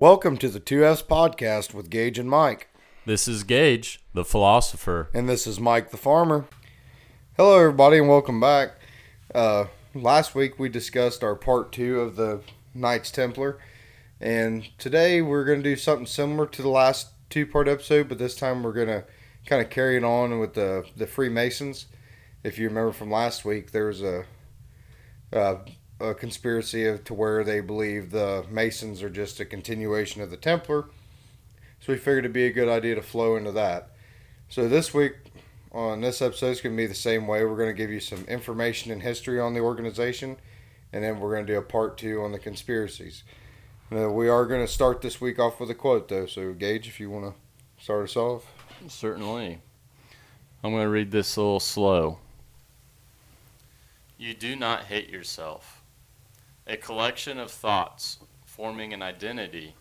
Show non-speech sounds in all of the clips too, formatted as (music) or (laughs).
Welcome to the 2S podcast with Gage and Mike. This is Gage, the philosopher. And this is Mike the farmer. Hello, everybody, and welcome back. Uh, last week we discussed our part two of the Knights Templar, and today we're going to do something similar to the last two part episode, but this time we're going to kind of carry it on with the, the Freemasons. If you remember from last week, there was a, a, a conspiracy of, to where they believe the Masons are just a continuation of the Templar. So we figured it'd be a good idea to flow into that. So this week on this episode is going to be the same way. We're going to give you some information and history on the organization, and then we're going to do a part two on the conspiracies. Uh, we are going to start this week off with a quote, though. So, Gage, if you want to start us off. Certainly. I'm going to read this a little slow. You do not hate yourself. A collection of thoughts forming an identity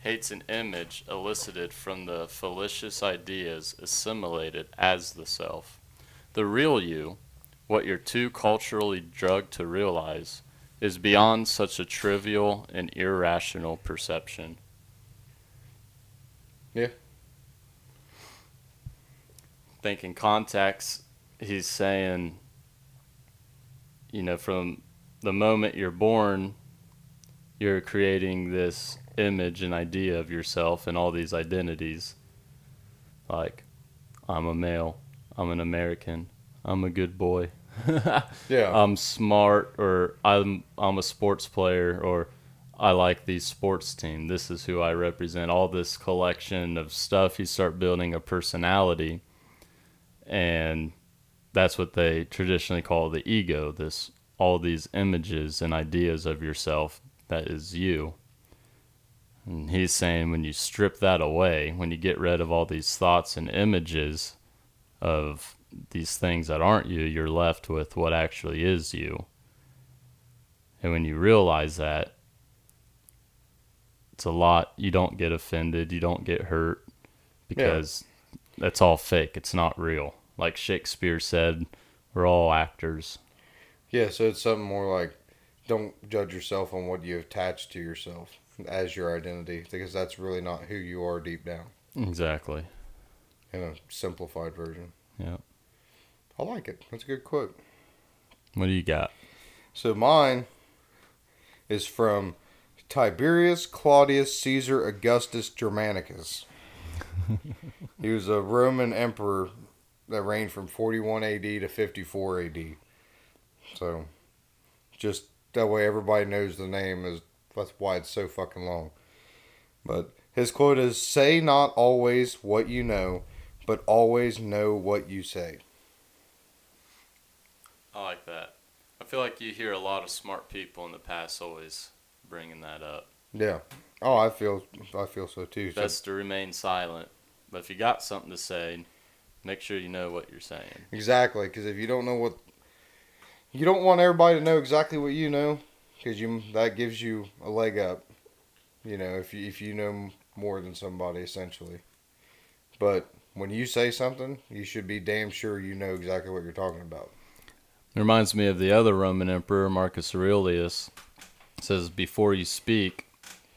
hates an image elicited from the fallacious ideas assimilated as the self. The real you, what you're too culturally drugged to realize, is beyond such a trivial and irrational perception. Yeah. think in context, he's saying, you know, from the moment you're born, you're creating this image and idea of yourself and all these identities. Like, I'm a male, I'm an American, I'm a good boy. (laughs) Yeah. I'm smart or I'm I'm a sports player or I like the sports team. This is who I represent. All this collection of stuff you start building a personality and that's what they traditionally call the ego, this all these images and ideas of yourself that is you. And he's saying when you strip that away, when you get rid of all these thoughts and images of these things that aren't you, you're left with what actually is you. And when you realize that, it's a lot. You don't get offended, you don't get hurt because that's all fake. It's not real. Like Shakespeare said, we're all actors. Yeah, so it's something more like don't judge yourself on what you attach to yourself as your identity because that's really not who you are deep down Exactly. in a simplified version. Yeah. I like it. That's a good quote. What do you got? So mine is from Tiberius Claudius Caesar Augustus Germanicus. (laughs) he was a Roman emperor that reigned from 41 AD to 54 AD. So just that way everybody knows the name is that's why it's so fucking long. But his quote is say not always what you know, but always know what you say. I like that. I feel like you hear a lot of smart people in the past always bringing that up. Yeah. Oh, I feel I feel so too. So- Best to remain silent, but if you got something to say, make sure you know what you're saying. Exactly, because if you don't know what, you don't want everybody to know exactly what you know, because you that gives you a leg up. You know, if you if you know more than somebody, essentially. But when you say something, you should be damn sure you know exactly what you're talking about. It reminds me of the other Roman emperor, Marcus Aurelius. It says before you speak,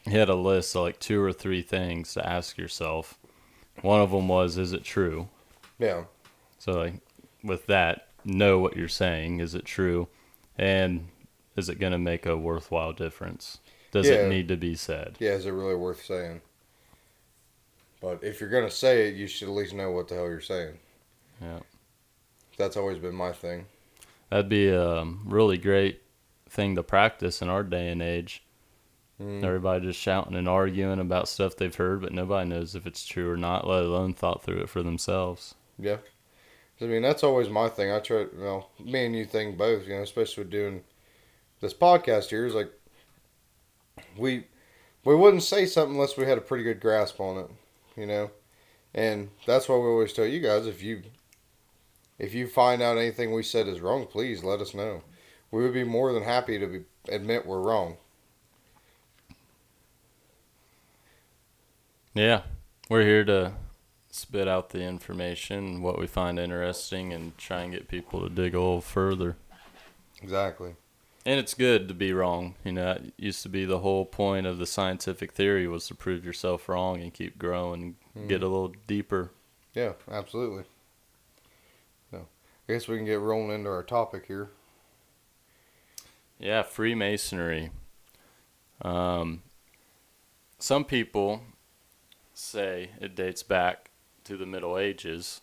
he had a list of like two or three things to ask yourself. One of them was, is it true? Yeah, So like with that, know what you're saying. Is it true? And is it going to make a worthwhile difference? Does Yeah. it need to be said? yeah, is it really worth saying? But if you're gonna say it, you should at least know what the hell you're saying. Yeah. That's always been my thing. That'd be a really great thing to practice in our day and age. Mm. Everybody just shouting and arguing about stuff they've heard, but nobody knows if it's true or not, let alone thought through it for themselves. Yeah. I mean, that's always my thing. I try, well, me and you think both, you know, especially with doing this podcast here, is like, we, we wouldn't say something unless we had a pretty good grasp on it, you know? And that's why we always tell you guys if you, if you find out anything we said is wrong, please let us know. we would be more than happy to be, admit we're wrong. Yeah, we're here to spit out the information, what we find interesting, and try and get people to dig a little further. Exactly. And it's good to be wrong. You know, it used to be the whole point of the scientific theory was to prove yourself wrong and keep growing, and get a little deeper. Yeah, absolutely. So, I guess we can get rolling into our topic here. Yeah, Freemasonry. Um, some people say it dates back to the Middle Ages,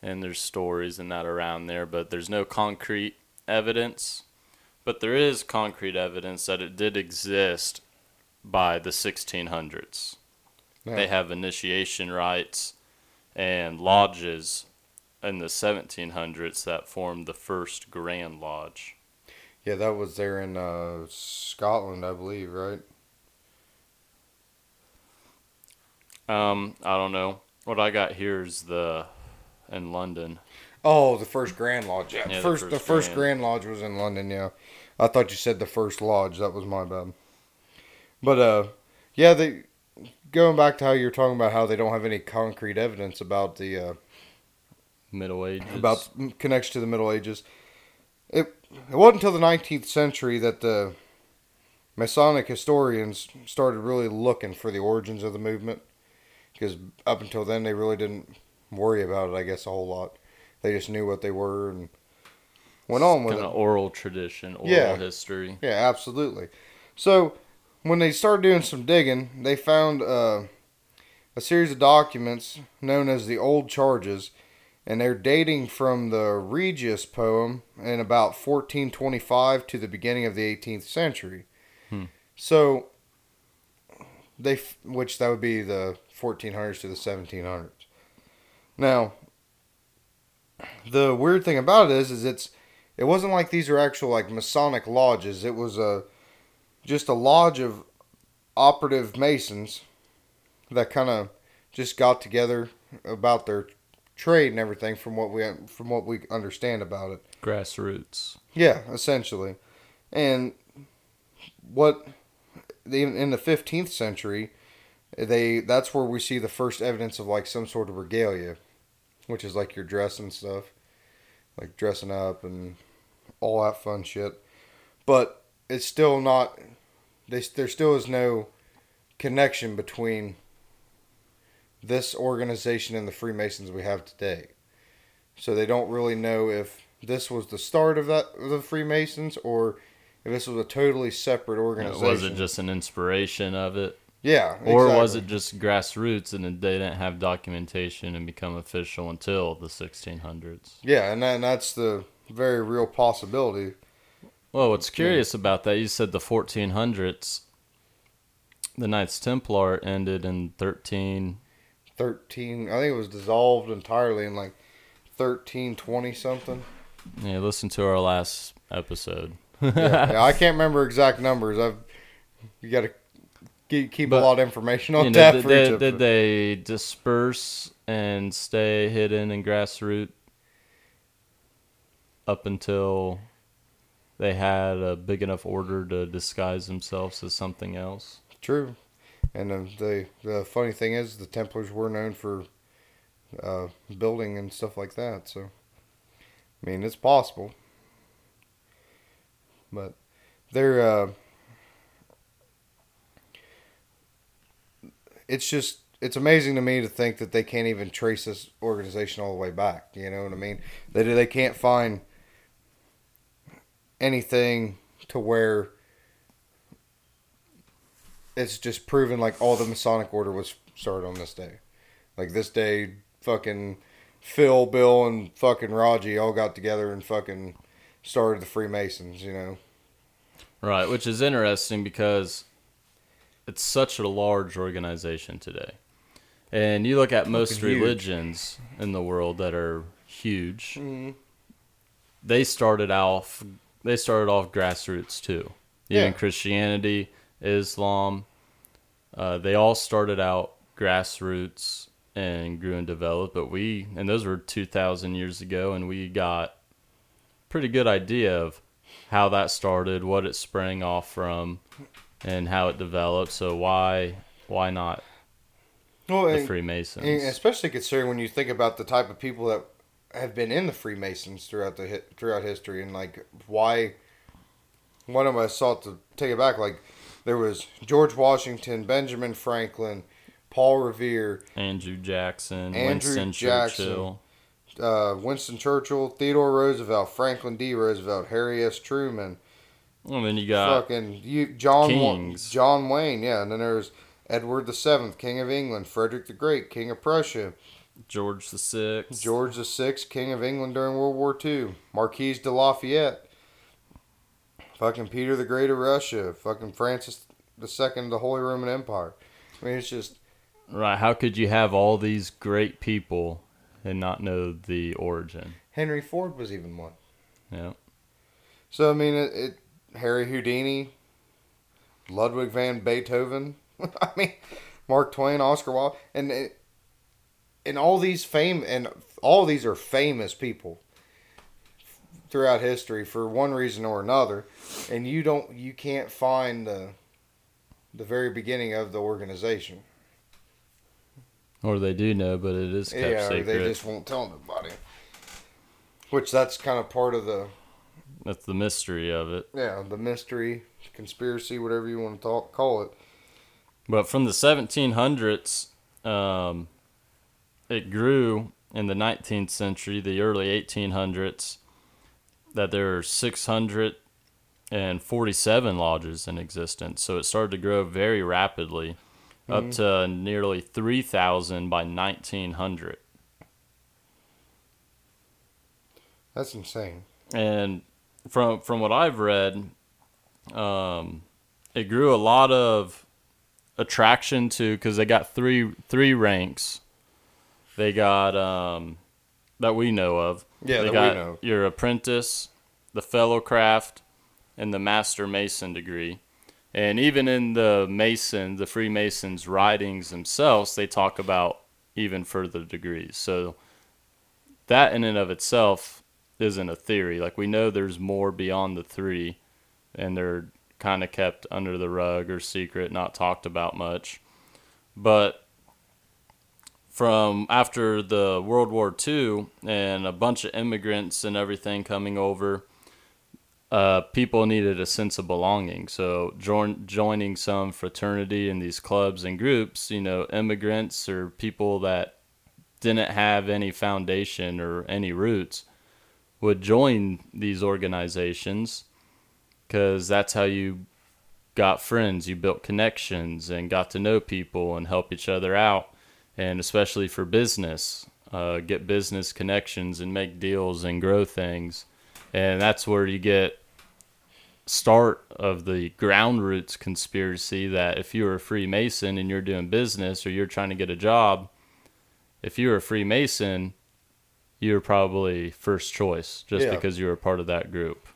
and there's stories and that around there, but there's no concrete evidence. But there is concrete evidence that it did exist by the 1600s. Yeah. They have initiation rites and lodges in the 1700s that formed the first Grand Lodge. Yeah, that was there in uh, Scotland, I believe, right? Um, I don't know. What I got here is the in London. Oh, the first Grand Lodge. Yeah, Yeah, the first, the first first Grand. Grand Lodge was in London. Yeah, I thought you said the first lodge. That was my bad. But uh, yeah, they going back to how you're talking about how they don't have any concrete evidence about the uh, Middle Ages. about connection to the Middle Ages. It it wasn't until the 19th century that the Masonic historians started really looking for the origins of the movement, because up until then they really didn't worry about it. I guess a whole lot. They just knew what they were and went on with kind it. of oral tradition, oral Yeah. history. Yeah, absolutely. So when they started doing some digging, they found uh, a series of documents known as the Old Charges, and they're dating from the Regius poem in about 1425 to the beginning of the 18th century. Hmm. So they, f- which that would be the 1400s to the 1700s. Now, the weird thing about it is, is it's it wasn't like these are actual like Masonic lodges. It was a just a lodge of operative Masons that kind of just got together about their trade and everything from what we from what we understand about it. Grassroots. Yeah, essentially. And what in in the 15th century, they that's where we see the first evidence of like some sort of regalia, which is like your dress and stuff, like dressing up and all that fun shit. But it's still not. They, there still is no connection between this organization and the Freemasons we have today. So they don't really know if this was the start of that of the Freemasons or if this was a totally separate organization. Was it just an inspiration of it? Yeah, Or was it just grassroots and they didn't have documentation and become official until the 1600s? Yeah, and, that, and that's the very real possibility. Well, what's curious about that, you said the 1400s. The Knights Templar ended in 13. Thirteen, I think it was dissolved entirely in like thirteen twenty something. Yeah, listen to our last episode. yeah, yeah, I (laughs) can't remember exact numbers. I've you got to keep, keep But, a lot of information on You know, tap did, they, did they disperse and stay hidden and grassroots up until they had a big enough order to disguise themselves as something else? True, and uh, the the funny thing is the Templars were known for uh, building and stuff like that. So, I mean, it's possible, but they're. Uh, it's just it's amazing to me to think that they can't even trace this organization all the way back. You know what I mean? They they can't find anything to where it's just proven like all the Masonic order was started on this day. Like this day, fucking Phil, Bill, and fucking Raji all got together and fucking started the Freemasons. You know? Right, which is interesting because it's such a large organization today. And you look at most Fucking huge. religions in the world that are huge. They started off they started off grassroots too. Even Yeah. Christianity, Islam, uh, they all started out grassroots and grew and developed. But we and those were two thousand years ago, and we got pretty good idea of how that started, what it sprang off from, and how it developed. So why why not Well, the and- Freemasons? and especially considering when you think about the type of people that have been in the Freemasons throughout the throughout history, and like why one of us sought to take it back. Like there was George Washington, Benjamin Franklin, Paul Revere, Andrew Jackson, Andrew Winston Jackson. Churchill. uh, Winston Churchill, Theodore Roosevelt, Franklin D. Roosevelt, Harry S. Truman, And then you got fucking you, John Kings. John Wayne, yeah, and then there's Edward the Seventh, King of England, Frederick the Great, King of Prussia, George the Sixth. George the Sixth, King of England during World War II, Marquis de Lafayette, fucking Peter the Great of Russia, fucking Francis the Second of the Holy Roman Empire. I mean, it's just Right. How could you have all these great people and not know the origin? Henry Ford was even one. Yeah. So I mean, it, it Harry Houdini, Ludwig van Beethoven. (laughs) I mean, Mark Twain, Oscar Wilde, and and all these fame and all these are famous people throughout history for one reason or another, and you don't you can't find the the very beginning of the organization. Or they do know, but it is kept yeah, or secret. they just won't tell nobody. Which that's kind of part of the That's the mystery of it. yeah the mystery conspiracy whatever you want to talk, call it. But from the 1700s, um, it grew in the 19th century, the early 1800s, that there are 647 lodges in existence. So it started to grow very rapidly, up to nearly 3,000 by 1900. That's insane. and from from what I've read, um, it grew a lot of attraction to because they got three three ranks. They got um, that we know of. Yeah, they that we know. your apprentice, the fellow craft, and the master mason degree. And even in the Mason, the Freemasons' writings themselves, they talk about even further degrees. So that in and of itself isn't a theory. Like we know there's more beyond the three, and they're kind of kept under the rug or secret, not talked about much. But from after the World War II and a bunch of immigrants and everything coming over, uh, people needed a sense of belonging. So join, joining some fraternity in these clubs and groups, you know, immigrants or people that didn't have any foundation or any roots would join these organizations because that's how you got friends, you built connections and got to know people and help each other out. And especially for business, uh, get business connections and make deals and grow things. And that's where you get start of the ground roots conspiracy that if you're a Freemason and you're doing business or you're trying to get a job, if you're a Freemason, you're probably first choice just Yeah. because you're a part of that group.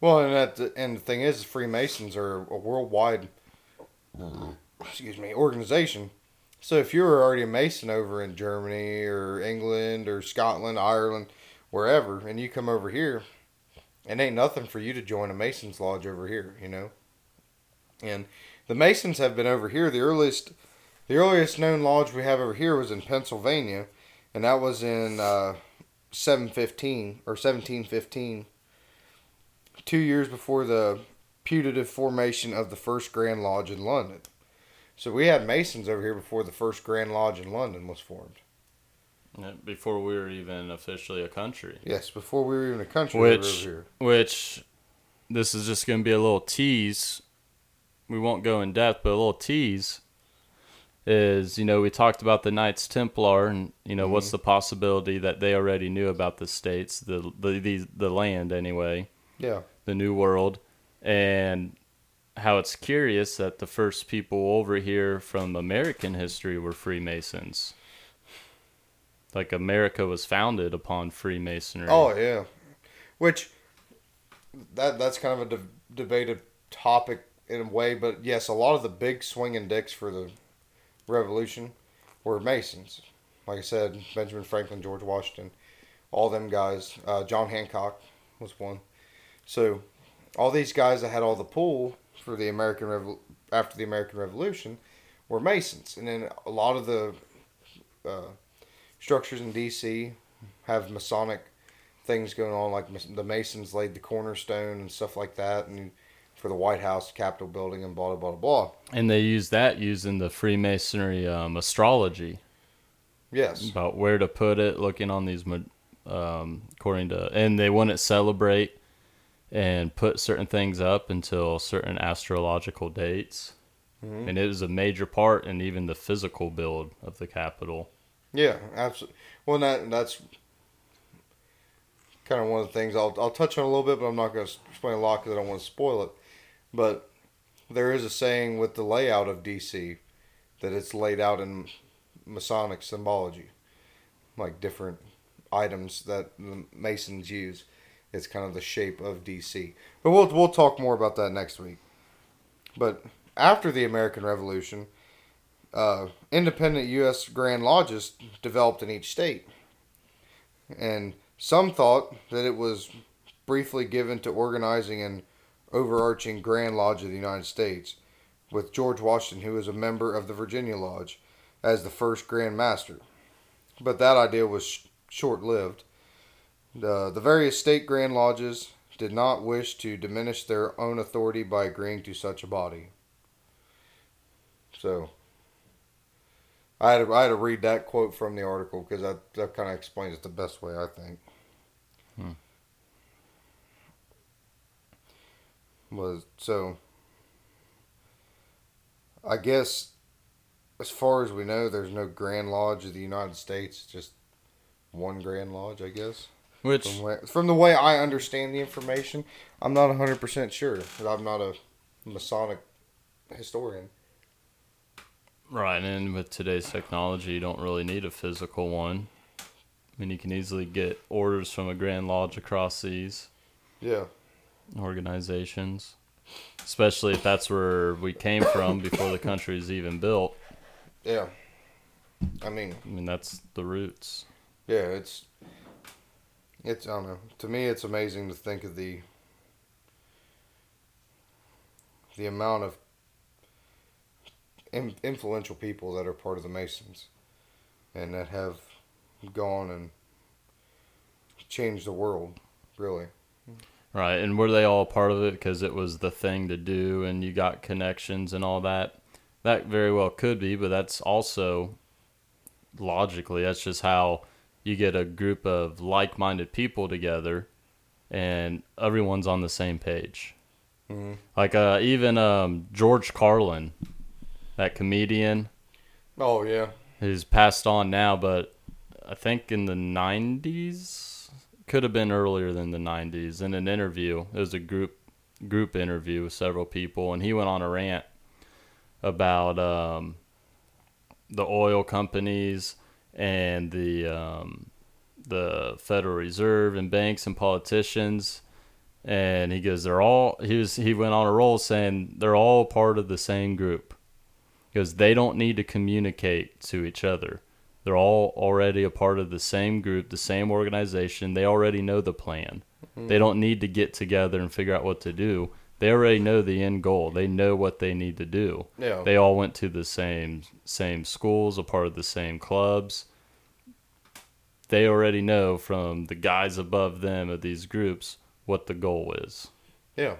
Well, and that and the thing is, Freemasons are a worldwide, excuse me, organization. So if you're already a Mason over in Germany or England or Scotland, Ireland, wherever, and you come over here, it ain't nothing for you to join a Masons lodge over here, you know. And the Masons have been over here. The earliest, the earliest known lodge we have over here was in Pennsylvania, and that was in uh, 715 or 1715 two years before the putative formation of the first Grand Lodge in London. So we had Masons over here before the first Grand Lodge in London was formed. Uh, before we were even officially a country. Yes, before we were even a country Which- here. Which this is just going to be a little tease. We won't go in depth, but a little tease is, you know, we talked about the Knights Templar and, you know, what's mm-hmm. the possibility that they already knew about the states, the the the, the land anyway. Yeah. the New World, and how it's curious that the first people over here from American history were Freemasons. Like America was founded upon Freemasonry. Oh yeah, which that that's kind of a de- debated topic in a way, but yes, a lot of the big swinging dicks for the Revolution were Masons. Like I said, Benjamin Franklin, George Washington, all them guys. Uh, John Hancock was one. So all these guys that had all the pull for the American Revol- after the American Revolution were Masons, and then a lot of the uh, structures in D.C. have Masonic things going on, like the Masons laid the cornerstone and stuff like that, and for the White House, Capitol building, and blah blah blah blah. And they use that using the Freemasonry um, astrology Yes, about where to put it, looking on these, um, according to, and they wouldn't celebrate and put certain things up until certain astrological dates. Mhm. And it was a major part in even the physical build of the Capitol. yeah, absolutely. Well, that that's kind of one of the things I'll I'll touch on a little bit, but I'm not going to explain a lot because I don't want to spoil it. But there is a saying with the layout of DC that it's laid out in Masonic symbology, like different items that the Masons use. It's kind of the shape of DC. But we'll we'll talk more about that next week. But after the American Revolution, uh, independent U.S. Grand Lodges developed in each state, and some thought that it was briefly given to organizing an overarching Grand Lodge of the United States, with George Washington, who was a member of the Virginia Lodge, as the first Grand Master. But that idea was sh- short lived. The, the various state Grand Lodges did not wish to diminish their own authority by agreeing to such a body. So, I had, to, I had to read that quote from the article because that, that kind of explains it the best way, I think. Was so. I guess, as far as we know, there's no Grand Lodge of the United States. Just one Grand Lodge, I guess. Which From, where, from the way I understand the information, I'm not 100% sure. 'cause I'm not a Masonic historian. Right, and with today's technology, you don't really need a physical one. I mean, you can easily get orders from a Grand Lodge across these Yeah. Organizations, especially if that's where we came from before the country was even built. Yeah. I mean, I mean, that's the roots. yeah, it's it's I don't know. To me it's amazing to think of the the amount of in, influential people that are part of the Masons and that have gone and changed the world, really. Right, and were they all part of it because it was the thing to do and you got connections and all that? That very well could be, but that's also logically, that's just how you get a group of like minded people together and everyone's on the same page. Mhm. Like uh, even um, George Carlin, that comedian, Oh yeah. who's passed on now, but I think in the 90s, could have been earlier than the 90s. In an interview, it was a group group interview with several people, and he went on a rant about um, the oil companies and the um, the Federal Reserve and banks and politicians. And he goes, they're all. He was. He went on a roll saying they're all part of the same group because they don't need to communicate to each other. They're all already a part of the same group, the same organization. They already know the plan. Mm-hmm. They don't need to get together and figure out what to do. They already know the end goal. They know what they need to do. Yeah. They all went to the same same schools, a part of the same clubs. They already know from the guys above them of these groups what the goal is. yeah.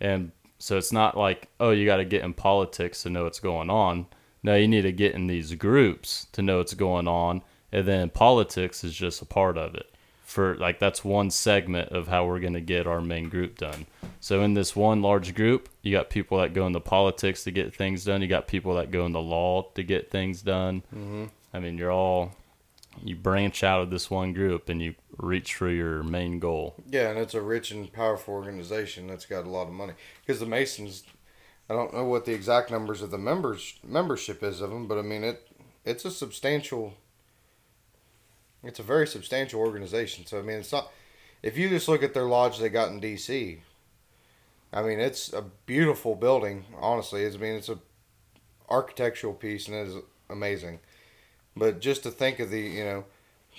And so it's not like, oh, you got to get in politics to know what's going on. No, you need to get in these groups to know what's going on. And then politics is just a part of it. For like, that's one segment of how we're going to get our main group done. So in this one large group, you got people that go into politics to get things done. You got people that go into law to get things done. Mm-hmm. I mean, you're all, you branch out of this one group and you reach for your main goal. Yeah, and it's a rich and powerful organization that's got a lot of money. Because the Masons, I don't know what the exact numbers of the members membership is of them, but I mean it. It's a substantial. It's a very substantial organization. So I mean, it's not. If you just look at their lodge they got in D.C., I mean it's a beautiful building. Honestly, it's, I mean it's a architectural piece and it is amazing. But just to think of the you know,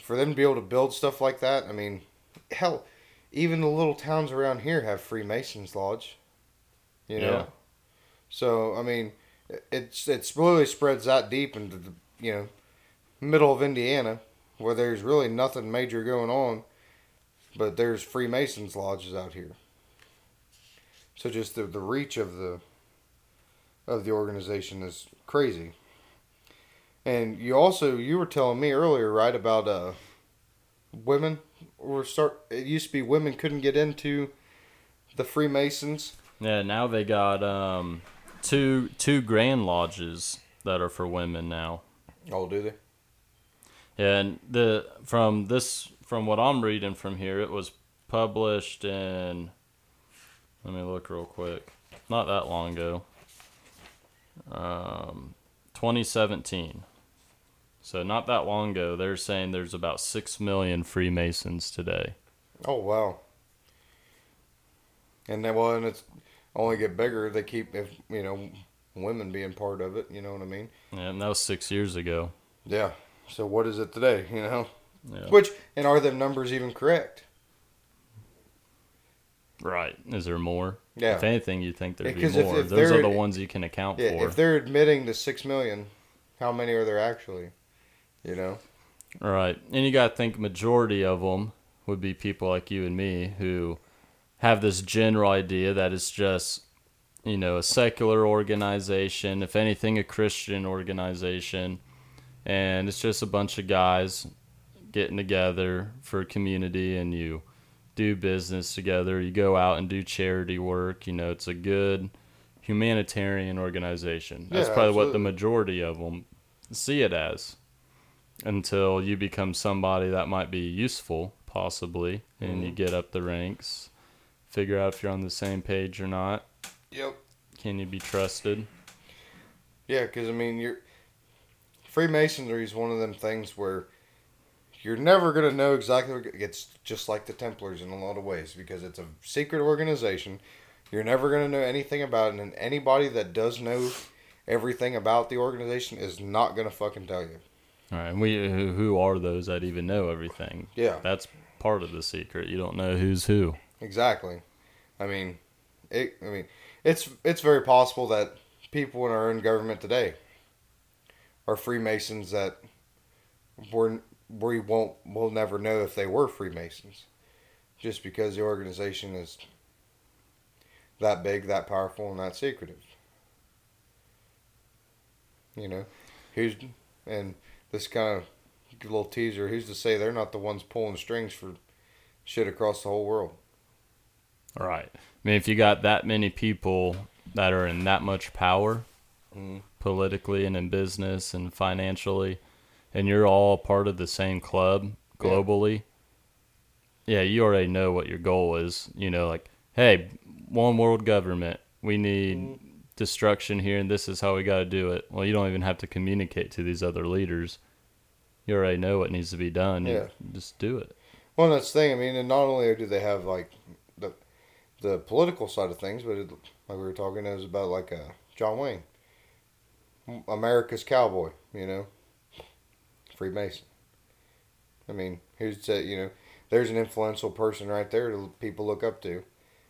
for them to be able to build stuff like that, I mean, hell, even the little towns around here have Freemasons Lodge. You know, Yeah. So I mean, it's it's really spreads that deep into the you know middle of Indiana, where there's really nothing major going on, but there's Freemasons lodges out here. So just the the reach of the of the organization is crazy. And you also you were telling me earlier, right, about uh women or start it used to be women couldn't get into the Freemasons. Yeah, now they got um, two two grand lodges that are for women now. Oh, do they? And the from this from what I'm reading from here, it was published in. Let me look real quick. Not that long ago. Um, 2017. So not that long ago. They're saying there's about six million Freemasons today. Oh wow. And then well, and it's only get bigger. They keep if you know women being part of it. You know what I mean? Yeah, and that was six years ago. Yeah. So what is it today? You know, Yeah. which and are the numbers even correct? Right. Is there more? Yeah. If anything, you think there'd be more. if Those are the ones you can account Yeah. for. If they're admitting to six million, how many are there actually? You know. Right. And you got to think majority of them would be people like you and me who have this general idea that it's just, you know, a secular organization, if anything, a Christian organization. And it's just a bunch of guys getting together for a community and you do business together. You go out and do charity work. You know, it's a good humanitarian organization. That's Yeah, probably what the majority of them see it as until you become somebody that might be useful, possibly, and you Mhm. get up the ranks, figure out if you're on the same page or not. Yep. Can you be trusted? Yeah, because I mean, you're Freemasonry is one of them things where you're never gonna know exactly. It's just like the Templars in a lot of ways because it's a secret organization. You're never gonna know anything about it, and anybody that does know everything about the organization is not gonna fucking tell you. All right, and we who who are those that even know everything? Yeah, That's part of the secret. You don't know who's who. Exactly. I mean, it. I mean, it's it's very possible that people in our own government today are Freemasons that we're we won't we'll never know if they were Freemasons, just because the organization is that big, that powerful, and that secretive. You know, who's and this kind of little teaser. Who's to say they're not the ones pulling strings for shit across the whole world? All right. I mean, if you got that many people that are in that much power, Mhm. politically and in business and financially, and you're all part of the same club globally, yeah, you already know what your goal is. You know, like, hey, one world government, we need Mhm. destruction here, and this is how we got to do it. Well, you don't even have to communicate to these other leaders. You already know what needs to be done. You Yeah. just do it. Well, that's the thing. I mean, and not only do they have like the political side of things, but it, like we were talking, it was about like uh, John Wayne, America's cowboy. You know, Freemason. I mean, who's that? You know, there's an influential person right there that people look up to.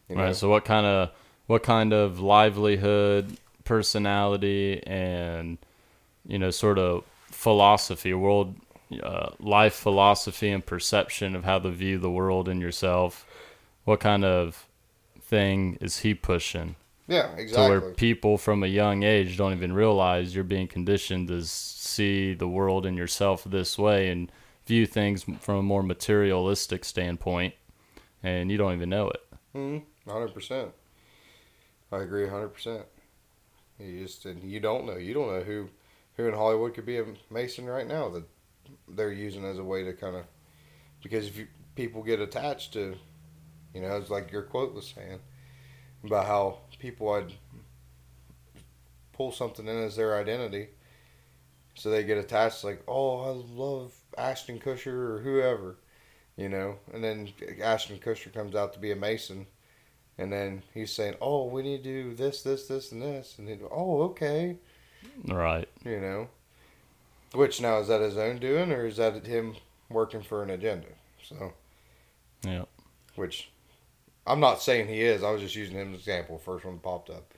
You know, Right. So what kind of what kind of livelihood, personality, and you know, sort of philosophy, world, uh, life philosophy, and perception of how to view the world and yourself. What kind of thing is he pushing? yeah, exactly. To where people from a young age don't even realize you're being conditioned to see the world and yourself this way and view things from a more materialistic standpoint, and you don't even know it. Mm-hmm. Hundred percent. I agree. Hundred percent. You just and you don't know. You don't know who who in Hollywood could be a Mason right now that they're using as a way to kind of because if you, people get attached to, you know, it's like your quote was saying about how people would pull something in as their identity, so they get attached. Like, oh, I love Ashton Kutcher or whoever, you know, and then Ashton Kutcher comes out to be a Mason. And then he's saying, "Oh, we need to do this, this, this, and this." And then, "Oh, okay," Right. you know. Which now is that his own doing, or is that him working for an agenda? So, Yeah. which I'm not saying he is. I was just using him as an example. First one popped up.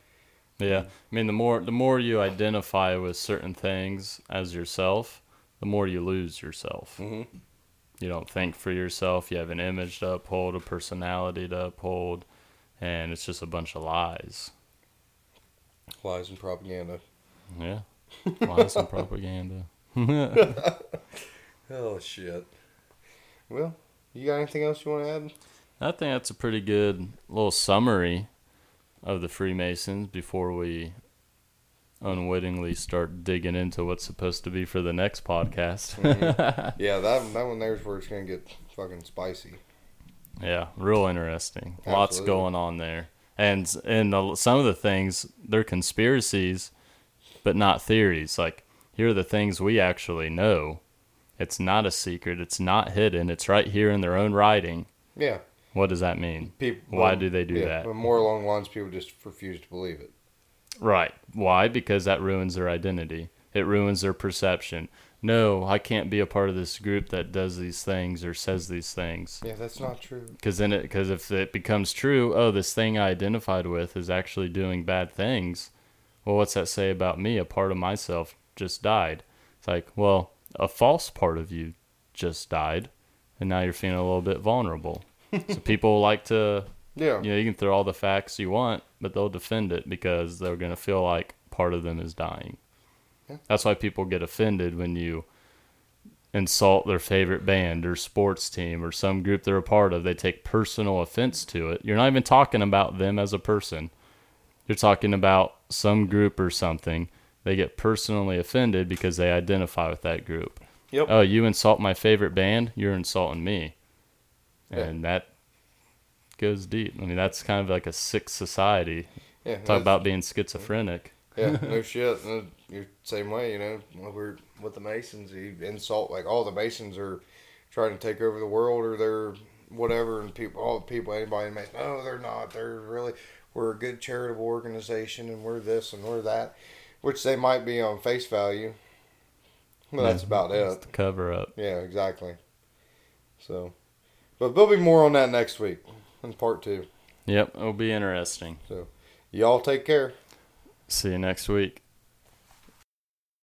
Yeah, I mean the more the more you identify with certain things as yourself, the more you lose yourself. Mhm. You don't think for yourself. You have an image to uphold, a personality to uphold, and it's just a bunch of lies. Lies and propaganda. Yeah, lies and propaganda. (laughs) (laughs) Oh shit. Well, you got anything else you want to add? I think that's a pretty good little summary of the Freemasons before we unwittingly start digging into what's supposed to be for the next podcast. (laughs) Mm-hmm. (laughs) Yeah, that that one there's where it's gonna get fucking spicy. yeah, real interesting. Lots going on there. And and the, some of the things they're conspiracies, but not theories. Like here are the things we actually know. It's not a secret. It's not hidden. It's right here in their own writing. Yeah. What does that mean? People. Why do they do yeah, that? But more along the lines, people just refuse to believe it. Right. Why? Because that ruins their identity. It ruins their perception. No, I can't be a part of this group that does these things or says these things. Yeah, that's not true. Because then, it because if it becomes true, oh, this thing I identified with is actually doing bad things. Well, what's that say about me? A part of myself just died. It's like, well, a false part of you just died, and now you're feeling a little bit vulnerable. So people like to Yeah. you know, you can throw all the facts you want, but they'll defend it because they're going to feel like part of them is dying. Yeah. That's why people get offended when you insult their favorite band or sports team or some group they're a part of. They take personal offense to it. You're not even talking about them as a person. You're talking about some group or something. They get personally offended because they identify with that group. Yep. Oh, you insult my favorite band, you're insulting me. And that goes deep. I mean, that's kind of like a sick society. Yeah. Talk about being schizophrenic. Yeah, (laughs) no shit. No, You're same way, you know. We're with the Masons. You insult like all the Masons are trying to take over the world, or they're whatever, and people, all the people, anybody in Mason, no, they're not. They're really, we're a good charitable organization, and we're this and we're that, which they might be on face value. Well, that's about it. the cover up. Yeah, exactly. So, but there'll be more on that next week in part two. Yep, it'll be interesting. So, y'all take care. See you next week.